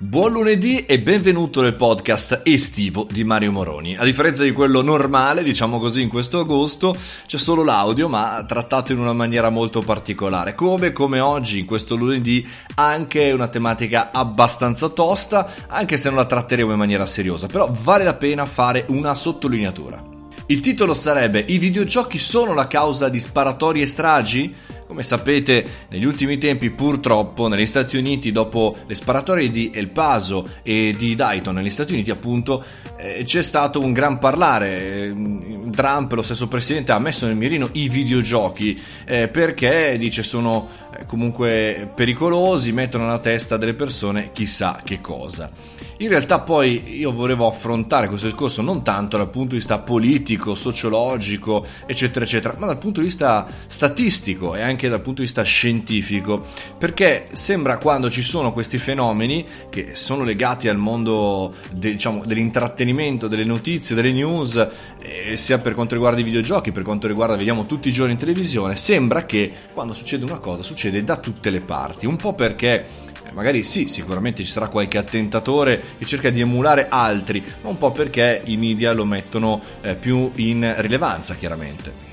Buon lunedì e benvenuto nel podcast estivo di Mario Moroni. A differenza di quello normale, diciamo così, in questo agosto c'è solo l'audio, ma trattato in una maniera molto particolare. Come, come oggi, in questo lunedì, anche una tematica abbastanza tosta, anche se non la tratteremo in maniera seriosa, però vale la pena fare una sottolineatura. Il titolo sarebbe I videogiochi sono la causa di sparatorie e stragi? Come sapete, negli ultimi tempi purtroppo negli Stati Uniti, dopo le sparatorie di El Paso e di Dayton negli Stati Uniti, appunto, eh, c'è stato un gran parlare. Mm, Trump, lo stesso presidente, ha messo nel mirino i videogiochi eh, perché dice sono eh, comunque pericolosi, mettono nella testa delle persone chissà che cosa. In realtà poi io volevo affrontare questo discorso non tanto dal punto di vista politico, sociologico, eccetera, eccetera, ma dal punto di vista statistico e anche dal punto di vista scientifico, perché sembra quando ci sono questi fenomeni che sono legati al mondo de, diciamo, dell'intrattenimento, delle notizie, delle news, eh, sia per quanto riguarda i videogiochi, per quanto riguarda, vediamo tutti i giorni in televisione, sembra che quando succede una cosa succede da tutte le parti, un po' perché eh, magari sì, sicuramente ci sarà qualche attentatore che cerca di emulare altri, ma un po' perché i media lo mettono eh, più in rilevanza, chiaramente.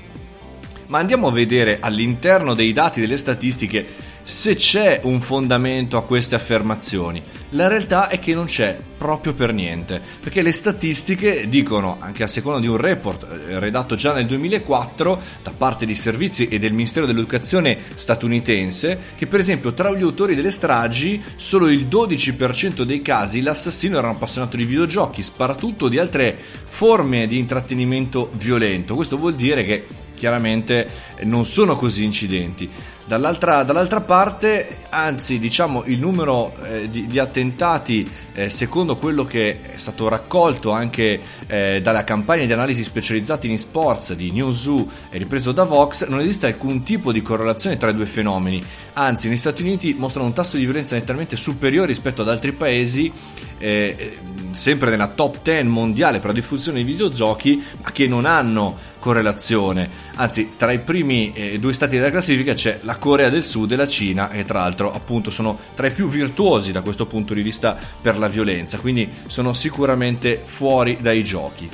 Ma andiamo a vedere all'interno dei dati delle statistiche se c'è un fondamento a queste affermazioni. La realtà è che non c'è proprio per niente, perché le statistiche dicono, anche a seconda di un report eh, redatto già nel 2004 da parte di servizi e del Ministero dell'Educazione statunitense, che per esempio tra gli autori delle stragi solo il 12% dei casi l'assassino era un appassionato di videogiochi, sparatutto di altre forme di intrattenimento violento. Questo vuol dire che chiaramente non sono così incidenti. Dall'altra, dall'altra, parte, anzi, diciamo il numero eh, di, di, attentati, eh, secondo quello che è stato raccolto anche eh, dalla campagna di analisi specializzati in sports di Newzoo e ripreso da Vox, non esiste alcun tipo di correlazione tra i due fenomeni. Anzi, negli Stati Uniti mostrano un tasso di violenza nettamente superiore rispetto ad altri paesi eh, sempre nella top 10 mondiale per la diffusione di videogiochi, ma che non hanno correlazione. Anzi, tra i primi eh, due stati della classifica c'è la Corea del Sud e la Cina, e tra l'altro, appunto, sono tra i più virtuosi da questo punto di vista per la violenza, quindi sono sicuramente fuori dai giochi.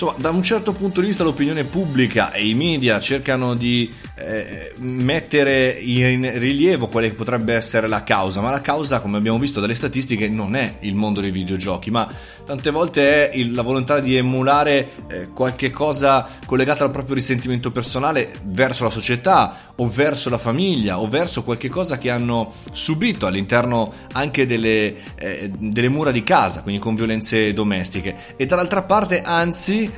Insomma, da un certo punto di vista l'opinione pubblica e i media cercano di eh, mettere in rilievo quale potrebbe essere la causa, ma la causa, come abbiamo visto dalle statistiche, non è il mondo dei videogiochi, ma tante volte è il, la volontà di emulare eh, qualche cosa collegata al proprio risentimento personale verso la società o verso la famiglia o verso qualche cosa che hanno subito all'interno anche delle, eh, delle mura di casa, quindi con violenze domestiche. E dall'altra parte, anzi,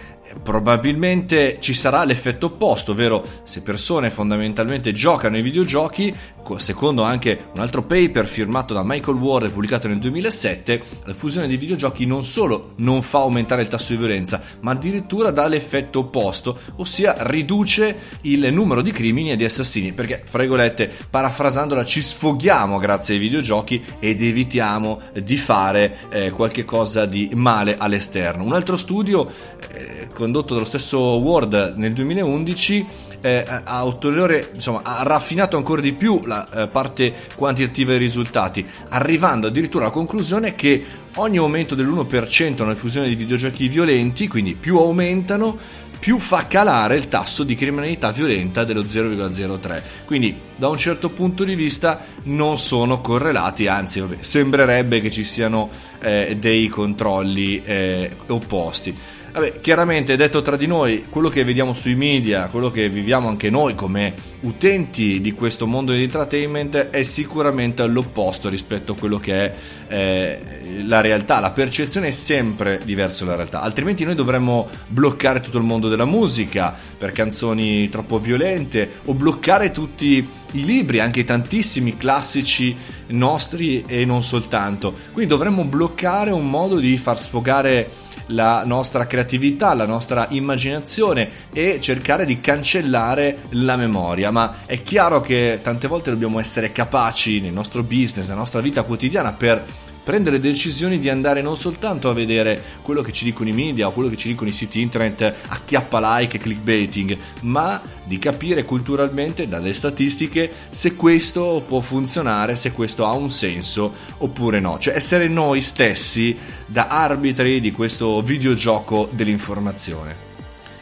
probabilmente ci sarà l'effetto opposto, ovvero se persone fondamentalmente giocano ai videogiochi, secondo anche un altro paper firmato da Michael Ward e pubblicato nel 2007, la fusione dei videogiochi non solo non fa aumentare il tasso di violenza, ma addirittura dà l'effetto opposto, ossia riduce il numero di crimini e di assassini, perché fra virgolette, parafrasandola, ci sfoghiamo grazie ai videogiochi ed evitiamo di fare eh, qualche cosa di male all'esterno. Un altro studio eh, condotto dallo stesso Ward nel 2011 eh, ha, ulteriore, insomma, ha raffinato ancora di più la eh, parte quantitativa dei risultati, arrivando addirittura alla conclusione che ogni aumento dell'1% nella diffusione di videogiochi violenti, quindi più aumentano, più fa calare il tasso di criminalità violenta dello 0,03. Quindi da un certo punto di vista non sono correlati, anzi vabbè, sembrerebbe che ci siano eh, dei controlli eh, opposti. Vabbè, chiaramente detto tra di noi, quello che vediamo sui media, quello che viviamo anche noi come utenti di questo mondo di entertainment è sicuramente l'opposto rispetto a quello che è eh, la realtà. La percezione è sempre diversa dalla realtà, altrimenti noi dovremmo bloccare tutto il mondo della musica per canzoni troppo violente o bloccare tutti i libri, anche tantissimi classici nostri e non soltanto. Quindi dovremmo bloccare un modo di far sfogare la nostra creatività, la nostra immaginazione e cercare di cancellare la memoria. Ma è chiaro che tante volte dobbiamo essere capaci nel nostro business, nella nostra vita quotidiana per prendere decisioni di andare non soltanto a vedere quello che ci dicono i media o quello che ci dicono i siti internet acchiappa like e clickbaiting, ma di capire culturalmente dalle statistiche se questo può funzionare, se questo ha un senso oppure no. Cioè essere noi stessi da arbitri di questo videogioco dell'informazione.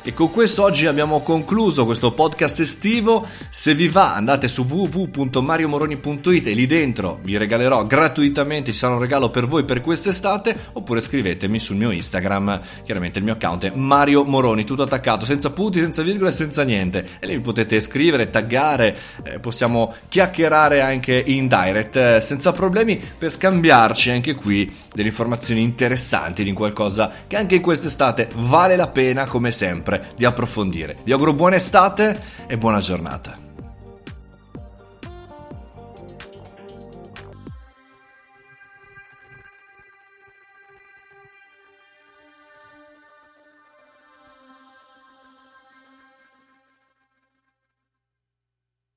E con questo oggi abbiamo concluso questo podcast estivo. Se vi va, andate su www.mariomoroni.it e lì dentro vi regalerò gratuitamente, ci sarà un regalo per voi per quest'estate, oppure scrivetemi sul mio Instagram, chiaramente il mio account è Mario Moroni, tutto attaccato, senza punti, senza virgole, senza niente. E lì mi potete scrivere, taggare, eh, possiamo chiacchierare anche in direct eh, senza problemi per scambiarci anche qui delle informazioni interessanti di qualcosa che anche in quest'estate vale la pena come di approfondire. Vi auguro buona estate e buona giornata.